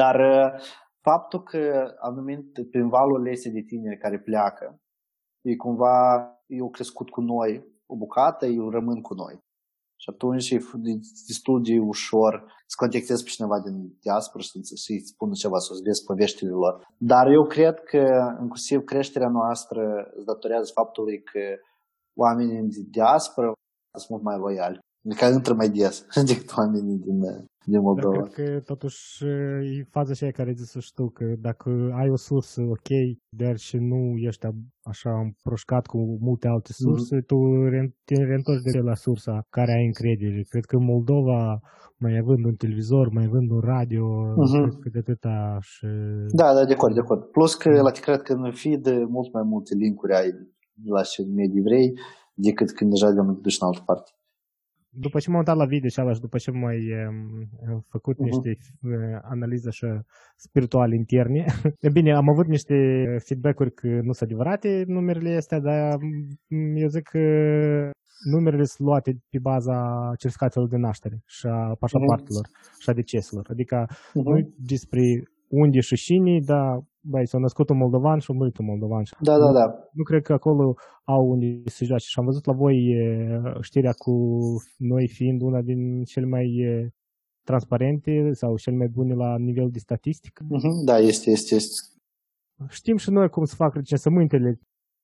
Dar uh, faptul că anumite, prin valul ăsta de tineri care pleacă, ei cumva ei au crescut cu noi o bucată, ei rămân cu noi. Și atunci e f- e destul de ușor să contactezi pe cineva din diaspora și să- să-i spună ceva, să vezi poveștile lor. Dar eu cred că inclusiv creșterea noastră îți datorează faptului că oamenii din diaspora sunt mult mai loiali. Adică intră mai des decât oamenii din, din Dar Moldova. cred că totuși e faza aceea care zis și tu, că dacă ai o sursă ok, dar și nu ești a- așa împroșcat cu multe alte surse, tu re- te reîntorci de la sursa care ai încredere. Cred că în Moldova, mai având un televizor, mai având un radio, Mhm. cred că de atâta și... Da, da, de acord, de acord. Plus că la cred că în feed mult mai multe linkuri ai de la și medii vrei decât când deja de duci în altă parte. După ce m-am uitat la video și ala și după ce m-ai um, făcut Mhm. niște uh, analize așa spirituale interne, e bine, am avut niște feedback-uri că nu sunt adevărate numerele astea, dar mm, eu zic că numerele sunt luate pe baza certificatelor de naștere și a pașapoartelor și a deceselor. Adică Mhm. nu despre unde și cine, dar băi, s-a născut un moldovan și a murit un moldovan. Da, da, da. Nu cred că acolo au unde să joace. Și am văzut la voi știrea cu noi fiind una din cele mai transparente sau cele mai bune la nivel de statistică. Uh-huh. Da, este, este, este. Știm și noi cum să fac recensământele.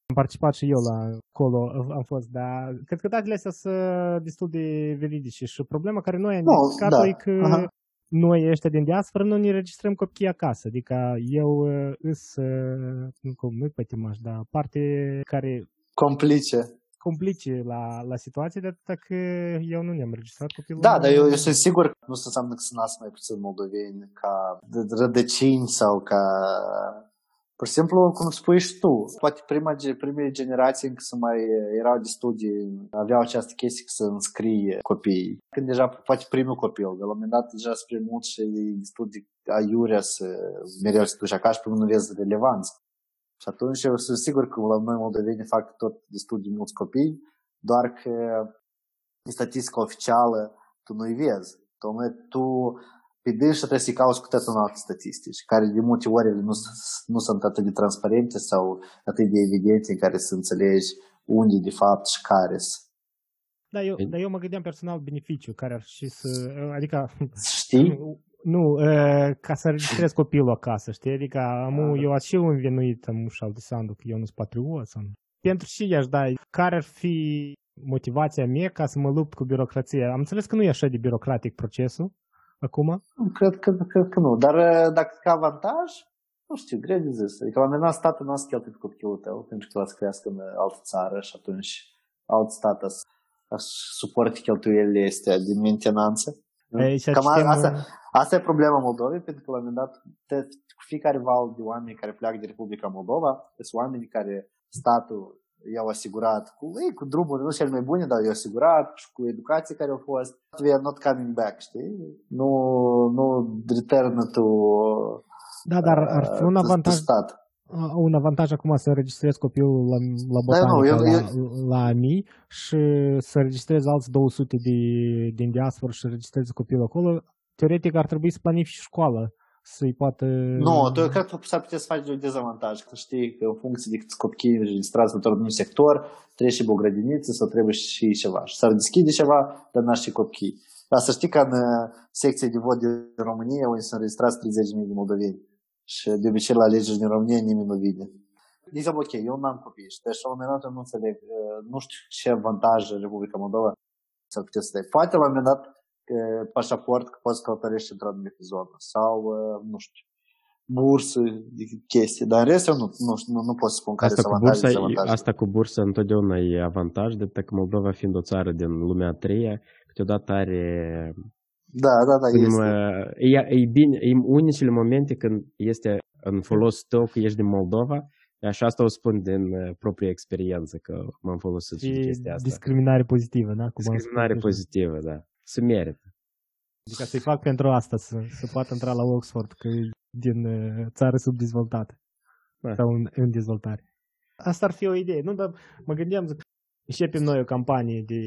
Am participat și eu la acolo, am fost, dar cred că datele astea sunt destul de veridice și problema care noi am no, da. e că Aha noi ăștia din diaspora nu ne registrăm copii acasă. Adică eu uh, îs, uh, cum nu pătimaș, dar parte care... Complice. Complice la, la situație, de atât că eu nu ne-am registrat copilul. Da, dar eu, eu sunt sigur că nu se înseamnă că sunt mai puțin moldoveni ca rădăcini sau ca Pur și simplu, cum spui și tu, poate prima, primele generații încă să mai erau de studii, aveau această chestie că să înscrie copiii. Când deja, poate primul copil, de la un moment dat deja spre mult și studii aiurea să mereu să duci acasă, pe nu vezi relevanță. Și atunci eu sunt sigur că la noi moldoveni fac tot de studii mulți copii, doar că statistica oficială tu nu-i vezi. Tocmai tu pe dânsi trebuie să-i cauți cu totul în alte statistici, care de multe ori nu, nu sunt atât de transparente sau atât de evidente în care să înțelegi unde de fapt și care sunt. Da, eu, dar eu mă gândeam personal beneficiu, care ar și să, adică... Știi? Nu, ca să registrez copilul acasă, știi? Adică am, ah. eu aș și învenuit am ușal de sandu, că eu nu sunt patriot. Sau... Pentru și i-aș da, care ar fi motivația mea ca să mă lupt cu birocrația? Am înțeles că nu e așa de birocratic procesul, acum? Cred că, cred că nu, dar uh, dacă ca avantaj, nu știu, greu de zis. Adică la un moment dat statul nu a cheltuit copilul tău pentru că l-ați crească în altă țară și atunci alt stat să suporte cheltuielile astea din mentenanță. Cam asta, asta e problema Moldovei, pentru că la un moment dat te, cu fiecare val de oameni care pleacă din Republica Moldova, sunt oameni care statul i-au asigurat cu, ei, cu drumuri nu cele mai bune, dar i-au asigurat și cu educație care au fost. We are not coming back, știi? Nu, nu return to Da, dar ar fi un uh, avantaj, stat. un avantaj acum să înregistrez copilul la, la botanică, da, nu, eu, la, eu... la AMI și să înregistrez alți 200 de, din diaspora și să înregistrez copilul acolo. Teoretic ar trebui să planifici școală să-i poată... Nu, tu cred că s-ar putea să faci de un dezavantaj. Că știi că în funcție de câți copii înregistrați într-un sector, trebuie și o grădiniță sau trebuie și ceva. Și s-ar deschide ceva, dar n și copii. Dar să știi că în uh, secție de vot din România, unde sunt înregistrați 30.000 de moldoveni. Și de obicei la alegeri din România nimeni nu vine. De exemplu, ok, eu n-am copii și deci la un moment dat eu nu înțeleg, uh, nu știu ce avantaj Republica Moldova s-ar putea să dai. Poate la un moment dat pașaport că poți călătorești într-o anumită zonă sau, nu știu, bursă, chestii, dar în rest eu nu, nu, nu, nu pot să spun care sunt avantaje Asta cu bursa întotdeauna e avantaj, de că Moldova fiind o țară din lumea a treia, câteodată are da, da, da, cum, este. E, e bine, e unicele momente când este în folos tău că ești din Moldova, Așa asta o spun din uh, propria experiență, că m-am folosit și chestia asta. Discriminare pozitivă, da? Cum discriminare pozitivă, da se merită. Adică să-i fac pentru asta, să, să poată intra la Oxford, că e din uh, țară subdezvoltată. Da. Sau în, în dezvoltare. Asta ar fi o idee. Nu, dar mă gândeam, zic, începem noi o campanie de...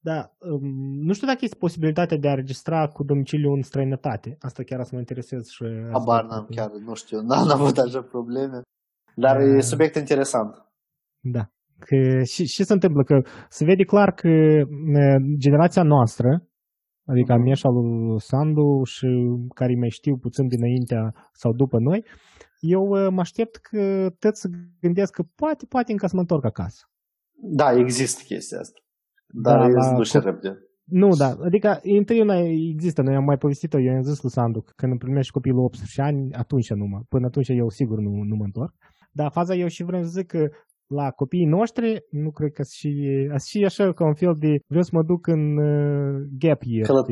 Da, um, nu știu dacă este posibilitatea de a registra cu domiciliu în străinătate. Asta chiar să mă interesez și... Abar n-am chiar, nu știu, n-am avut așa probleme. Dar uh, e subiect interesant. Da. Că, și, și se întâmplă? Că se vede clar că generația noastră, adică a mea și a lui Sandu și care mai știu puțin dinaintea sau după noi, eu mă aștept că tot să gândesc că poate, poate încă să mă întorc acasă. Da, există chestia asta. Dar da, la, nu repede. Nu, da. Adică, întâi una există, noi am mai povestit-o, eu am zis lui Sandu, că când îmi primești copilul 18 ani, atunci numai. Până atunci eu sigur nu, nu mă întorc. Dar faza eu și vreau să zic că la copiii noștri, nu cred că și, și așa ca un fel de vreau să mă duc în uh, gap year. Călă-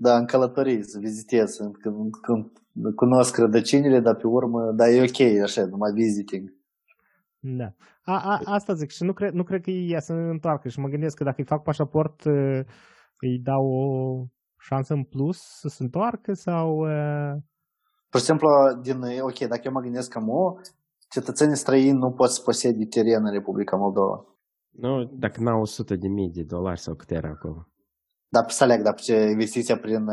da, în călătorii, să vizitez, când, când cunosc rădăcinile, dar pe urmă, da, e ok, așa, numai visiting. Da. A, a, asta zic și nu cred, nu cred că ei să întoarcă și mă gândesc că dacă îi fac pașaport, uh, îi dau o șansă în plus să se întoarcă sau... Uh... Pur și simplu, din, ok, dacă eu mă gândesc că mo, cetățenii străini nu pot să posede teren în Republica Moldova. Nu, dacă n-au 100 de mii de dolari sau câte era acolo. Dar pe să dar ce investiția prin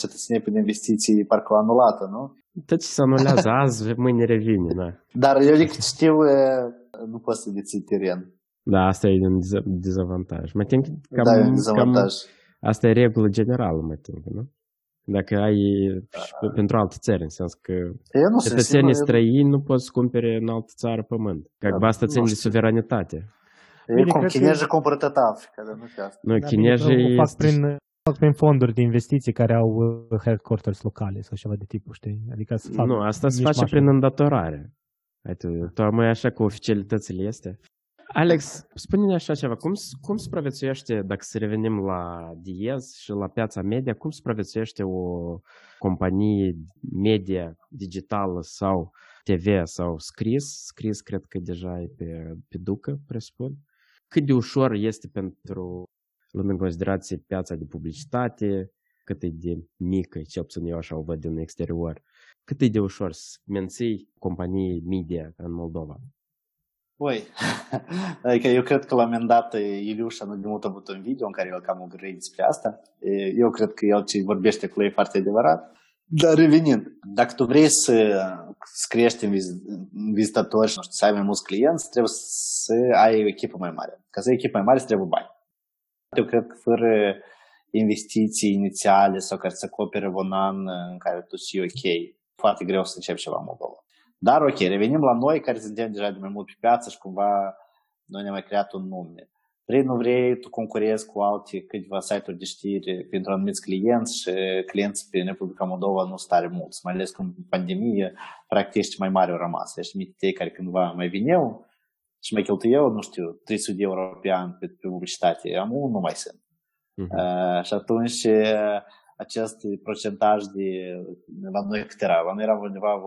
cetățenie prin investiții parcă anulată, nu? Tot ce se anulează azi, mâine revine, da. Dar eu de cât știu, nu poți să deții teren. Da, asta e un dezavantaj. Mă tem cam, da, e un dezavantaj. Cam, asta e regulă generală, mă tem, nu? Dacă ai uh, pentru alte țări, în sens că eu nu cetățenii străini nu poți să cumpere în altă țară pământ. Că da, asta ține de suveranitate. E cum chinezii cumpără tot Africa, dar nu știu asta. Nu, da, chinezii... Fac prin, fac prin fonduri de investiții care au uh, headquarters locale sau ceva de tipul, știi? Adică să fac Nu, asta se face prin îndatorare. Uite, tocmai așa cu oficialitățile este. Alex, spune-ne așa ceva, cum, cum supraviețuiește, dacă să revenim la Diez și la piața media, cum supraviețuiește o companie media digitală sau TV sau scris? Scris cred că deja e pe, pe ducă, presupun. Cât de ușor este pentru, luând în considerație piața de publicitate, cât e de mică, ce puțin eu așa o văd din exterior, cât e de ușor să menții companii media în Moldova? Oi, adică eu cred că la un moment dat Iliușa nu de mult a avut un video în care el cam grăit despre asta. Eu cred că el ce vorbește cu ei foarte adevărat. Dar revenind, dacă tu vrei să, să crești în vizitatori și să ai mai mulți clienți, trebuie să ai o echipă mai mare. Ca să ai echipă mai mare, îți trebuie bani. Eu cred că fără investiții inițiale sau care să acopere un an în care tu știi ok, foarte greu să începi ceva în Moldova. Dar ok, revenim la noi care suntem deja de mai mult pe piață și cumva noi ne-am mai creat un nume. Vrei, nu vrei, tu concurezi cu alte câteva site-uri de știri pentru anumiți clienți și clienții pe Republica Moldova nu stare mulți, mai ales că în pandemie practic mai mari au rămas. Ești mititei care cândva mai vineau și mai cheltuiau, nu știu, 300 de euro pe an pe, pe publicitate. Am nu mai sunt. Uh-huh. Uh, și atunci acest procentaj de, la noi cât era? La noi era undeva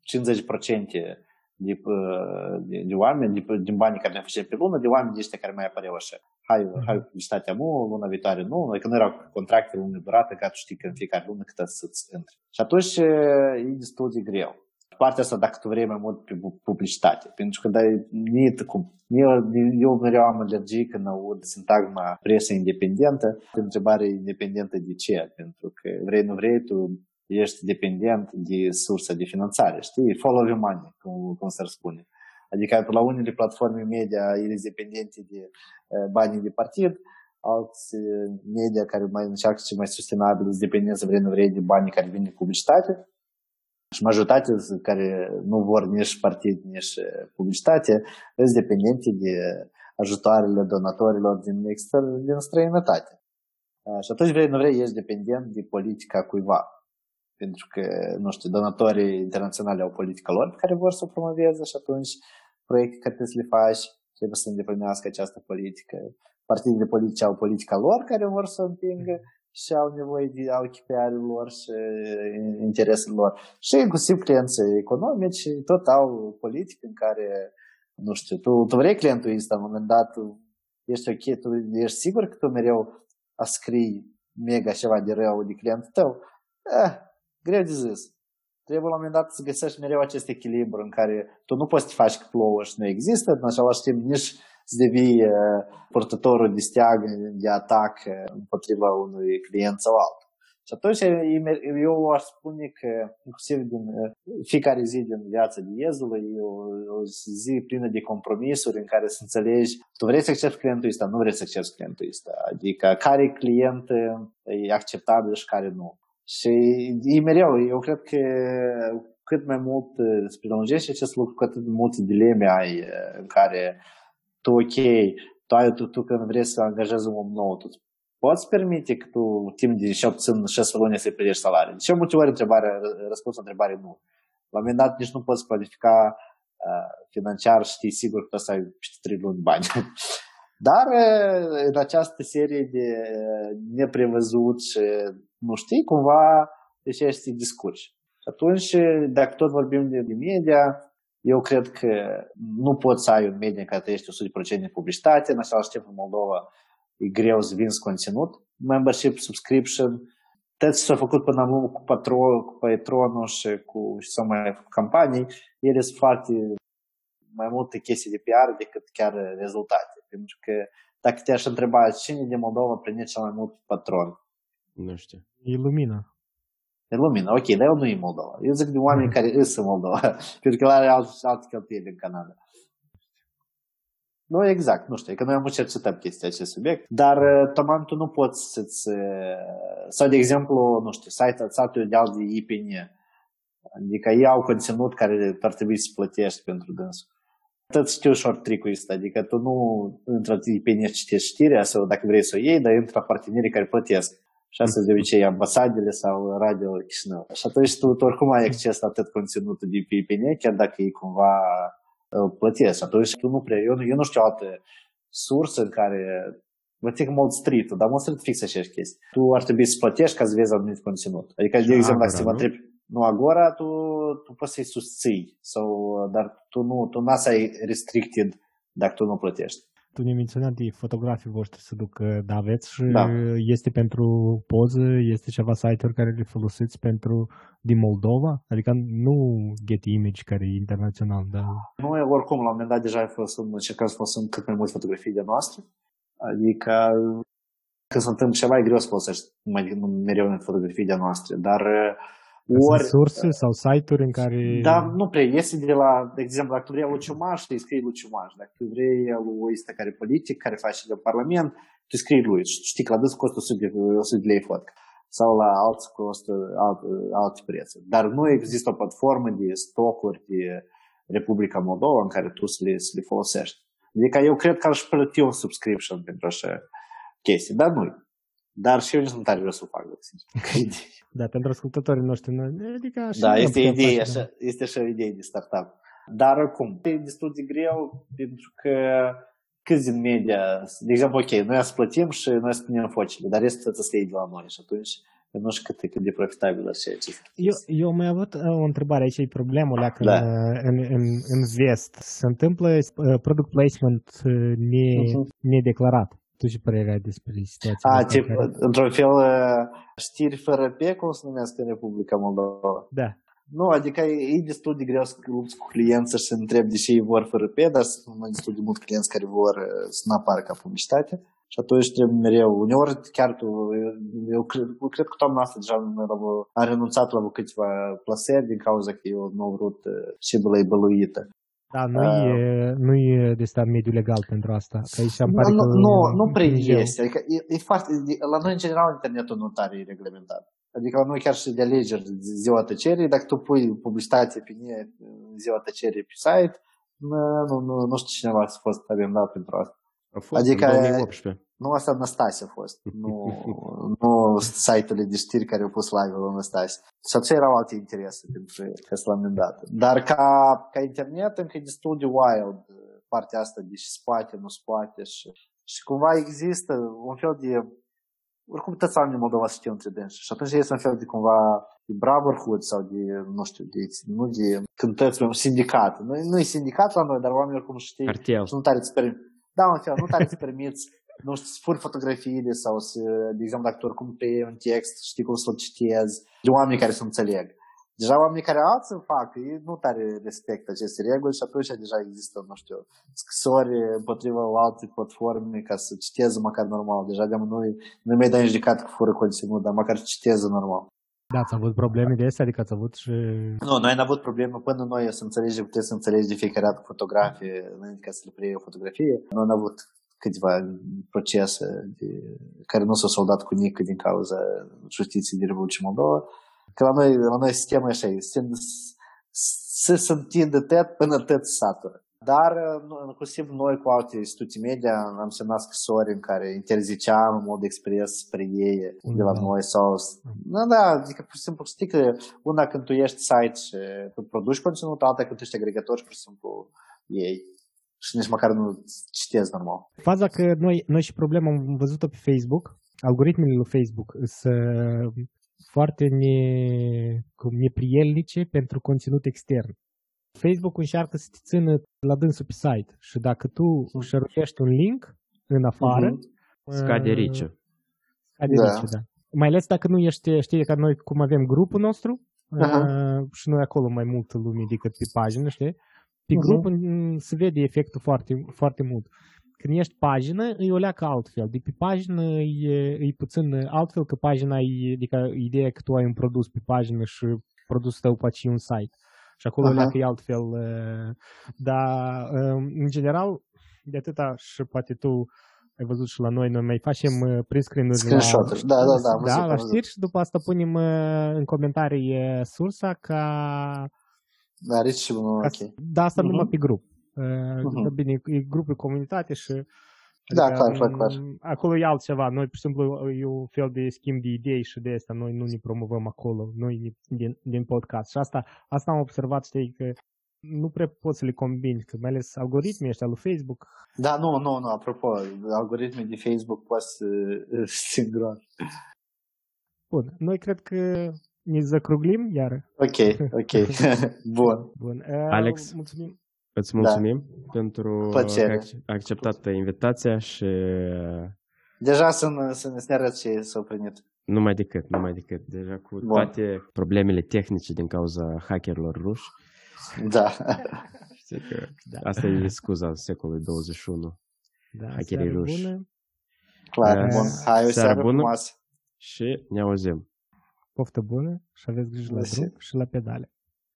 50% de, de, de oameni, de, din banii care ne facem pe lună, de oameni de ăștia care mai apăreau așa. Hai, mm-hmm. hai publicitatea nu, luna viitoare nu, adică nu erau contracte lună durată, ca tu știi că în fiecare lună cât să-ți intre. Și atunci e destul de greu. Partea asta, dacă tu vrei mai mult pe publicitate, pentru că dai, nici cum, eu, eu mereu am alergii când aud sintagma presă independentă, întrebare independentă de ce? Pentru că vrei, nu vrei, tu ești dependent de sursa de finanțare, știi? Follow the money, cum, cum s-ar spune. Adică la unele platforme media ești dependente de banii de partid, alți media care mai încearcă și mai sustenabil sunt dependenți vrei nu vrei de banii care vin de publicitate și majoritatea care nu vor nici partid, nici publicitate, sunt dependente de ajutoarele donatorilor din, exter, din străinătate. Și atunci vrei, nu vrei, ești dependent de politica cuiva pentru că, nu știu, donatorii internaționali au politica lor pe care vor să o promoveze și atunci proiecte care trebuie să le faci trebuie să îndeplinească această politică. Partidele politice au politica lor care vor să o împingă și au nevoie de au KPI lor și interesele lor. Și inclusiv clienții economici tot au politică în care, nu știu, tu, tu vrei clientul ăsta, în un moment dat ești ok, tu ești sigur că tu mereu a scrii mega ceva de rău de clientul tău? Eh, greu de zis. Trebuie la un moment dat să găsești mereu acest echilibru în care tu nu poți să faci că plouă și nu există, în același timp nici să devii uh, purtătorul de steag de atac uh, împotriva unui client sau altul. Și atunci eu aș spune că inclusiv din uh, fiecare zi din viața de Iezului e o, o zi plină de compromisuri în care să înțelegi tu vrei să accepti clientul ăsta, nu vrei să accepti clientul ăsta. Adică care client e acceptabil și care nu. Și e mereu, eu cred că cât mai mult uh, se prelungește acest lucru, cu atât multe dileme ai uh, în care tu, ok, tu, ai, tu, tu când vrei să angajezi un om nou, tu poți permite că tu timp de și obțin 6 luni să-i plătești salarii. De ce multe ori întrebarea, răspunsul la întrebare nu. La un moment dat nici nu poți planifica uh, financiar și știi sigur că o să ai peste 3 luni bani. Dar în această serie de neprevăzut și nu știi, cumva deci ești să discurci. Și atunci, dacă tot vorbim de, de media, eu cred că nu poți să ai un media în care trăiești 100% de publicitate, în același timp în Moldova e greu să vinzi conținut, membership, subscription, tot ce s-a făcut până acum cu, patron, cu patronul și cu și să mai campanii, ele sunt foarte mai multe chestii de PR decât chiar rezultate. Pentru că dacă te-aș întreba cine din Moldova prinde cel mai mult patron, nu știu. E lumina. de lumină. Ok, dar el nu e Moldova. Eu zic de oameni care îs în Moldova, pentru că el are alt, alte cheltuieli în Canada. Nu, exact, nu știu, că noi am cercetat chestia acest subiect, dar uh, Toman, tu nu poți să-ți... Uh, sau, de exemplu, nu știu, site-ul site de alt de IPN, adică ei au conținut care ar trebui să plătești pentru dânsul. Tot știu short trick-ul ăsta, adică tu nu intră IPN și citești știrea sau dacă vrei să o iei, dar intră partenerii care plătesc. Și asta de obicei ambasadele sau radio Chișinău. Și atunci tu, tu oricum ai acces la tot conținutul de pe IPN, chiar dacă e cumva plătesc. Și atunci tu nu prea, eu, eu nu știu alte surse în care vă țin mod street dar mă street fix aceeași chestii. Tu ar trebui să plătești ca să vezi anumit conținut. Adică, de exemplu, dacă mă întreb, nu Agora, tu, tu poți să-i susții, sau, dar tu nu, tu nu ai restricted dacă tu nu plătești. Tu ne menționat de fotografii voștri să duc, da, aveți și Da. este pentru poză, este ceva site-uri care le folosiți pentru din Moldova? Adică nu Get Image care e internațional, dar Noi oricum la un moment dat deja folosim, încercăm să folosim cât mai multe fotografii de noastre. Adică când se întâmplă ceva, e greu să folosești mai, mereu fotografii de noastre. Dar ori, sunt surse sau site-uri în care... Da, nu prea. Este de la, de exemplu, dacă tu vrei Luciumaș, tu îi scrii Luciumaș. Dacă tu vrei lui ăsta care e politic, care face de parlament, tu îi scrii lui. Și știi că la dâns costă 100 de, 100 de lei fotcă. Sau la alții costă alt, alte prețuri. Dar nu există o platformă de stocuri de Republica Moldova în care tu să le, să le folosești. Adică eu cred că aș plăti un subscription pentru așa chestii, dar nu Dar și eu nici nu tare vreau să o fac, sincer. Da, pentru ascultătorii noștri, adică așa Da, nu este putem idee, face, așa, este așa o idee de startup. Dar oricum, e destul de greu pentru că câți din media, de exemplu, ok, noi să plătim și noi să punem focile, dar restul trebuie să le iei de la noi și atunci eu nu știu cât, cât de profitabil așa ce eu, eu am mai avut uh, o întrebare aici, e problemă la că Da. în, în, în, în vest se întâmplă uh, product placement uh, ne, Mhm. nedeclarat. Tu ce părere ai despre situația A, asta tip, în care- într-un fel, uh, știri fără pe, cum se numesc în Republica Moldova. Da. Nu, adică e, e destul de greu să lupți cu clienți și să întrebi de ce ei vor fără pe, dar sunt mai destul de mulți clienți care vor uh, să nu apară ca publicitate. Și atunci trebuie mereu. Uneori chiar tu, eu, eu cred, eu cred că toamna asta deja a renunțat la câteva plasări din cauza că eu nu au vrut uh, și bălă băluită. Da, nu, Ah. e, nu e de stat mediu legal pentru asta. Că aici îmi Nu, pare nu, că nu, nu prea Dumnezeu. este. Adică e, e foarte, e- la noi, în general, internetul nu tare e reglementat. Adică la noi chiar și de alegeri ziua tăcerii, dacă tu pui publicitate pe mine ziua tăcerii pe site, nu, nu, nu, nu știu cineva să fost amendat pentru asta. A fost Adică- în 2018. Nu, asta Năstase a fost. Nu, nu site-urile de știri care au pus live-ul lui Năstase. Și atunci erau alte interese pentru că să l amendat. Dar ca, ca internet încă e destul de wild partea asta de și spate, nu spate și, și cumva există un fel de oricum toți oamenii din Moldova știu între dânsi. Și atunci este un fel de cumva de brotherhood sau de, nu știu, de, nu de cântăți, un sindicat. Nu, nu e sindicat la noi, dar oamenii oricum știi Cartel. și nu tare îți permit. Da, în fel, nu tare îți permiți nu știu, să furi fotografiile sau să, de exemplu, dacă tu oricum pe un text, știi cum să-l citezi, de oameni care să înțeleg. Deja oamenii care alții fac, ei nu tare respectă aceste reguli și atunci deja există, nu știu, scrisori împotriva alte platforme ca să citeze măcar normal. Deja de nu nu mai dai în judecat că fură conținut, dar măcar citeze normal. Da, ați avut probleme de astea? Adică ați avut și... Nu, noi am avut probleme până noi să înțelegem, puteți să înțelegi de fiecare dată fotografie, înainte ca să le preiei o fotografie. Noi am avut câteva procese de, care nu s-au soldat cu nică din cauza justiției de Republicii Moldova. Că la noi, la noi sistemul e așa, se, se, se întinde tot până tot satură. Dar, nu- inclusiv noi cu alte instituții media am semnat scrisori în care interziceam în mod expres spre ei de la Da. noi sau... Da, da, adică pur și simplu știi că una când tu ești site și tu produci conținut, alta când tu ești agregator și pur și simplu ei. Și nici măcar nu citezi normal. Faza că noi, noi și problema am văzut-o pe Facebook, algoritmele lui Facebook sunt foarte ne, cum, neprielnice pentru conținut extern. Facebook încearcă să te țină la dânsul pe site și dacă tu șeruiești un link în afară, Mhm. Scade uh, rice. Scade Da. rice, da. Mai ales dacă nu ești, știi, că noi cum avem grupul nostru Aha. uh, și noi acolo mai multă lume decât pe pagină, știi? Pe Mhm. grup mm, se vede efectul foarte, foarte mult. când ești pagină, e o leacă altfel. De pe pagină e, e puțin altfel că pagina e, adică ideea că tu ai un produs pe pagină și produsul tău poate și un site. Și acolo Aha. leacă e altfel. Dar, în general, de atâta și poate tu ai văzut și la noi, noi mai facem print screen-uri screenshot la, da, da, da, da, la știri și după asta punem în comentarii sursa ca da, și ok. Da, asta uh-huh. numai pe grup. Uh-huh. Bine, e grupul comunitate și da, adică, clar, clar, clar. Acolo e altceva. Noi, pur și simplu, e un fel de schimb de idei și de asta. Noi nu ne promovăm acolo, noi din, din podcast. Și asta, asta am observat, știi, că nu prea poți să le combini, că mai ales algoritmii ăștia lui Facebook. Da, nu, nu, nu, apropo, algoritmii de Facebook poți să singur. Bun, noi cred că ne zacruglim iar. Ok, ok. Bun. Bun. Alex, mulțumim. Îți mulțumim da. pentru Plăcere. că ai acceptat invitația și... Deja sunt, sunt ne arăt ce s-au primit. Numai decât, numai decât. Deja cu Bun. toate problemele tehnice din cauza hackerilor ruși. Da. Știi că da. asta e scuza secolului 21. Da, Hackerii ruși. Bună. Clar, uh, bun. Hai, o seară, seară bună frumoasă. Și ne auzim. Poftă bună și aveți grijă la drum și la pedale.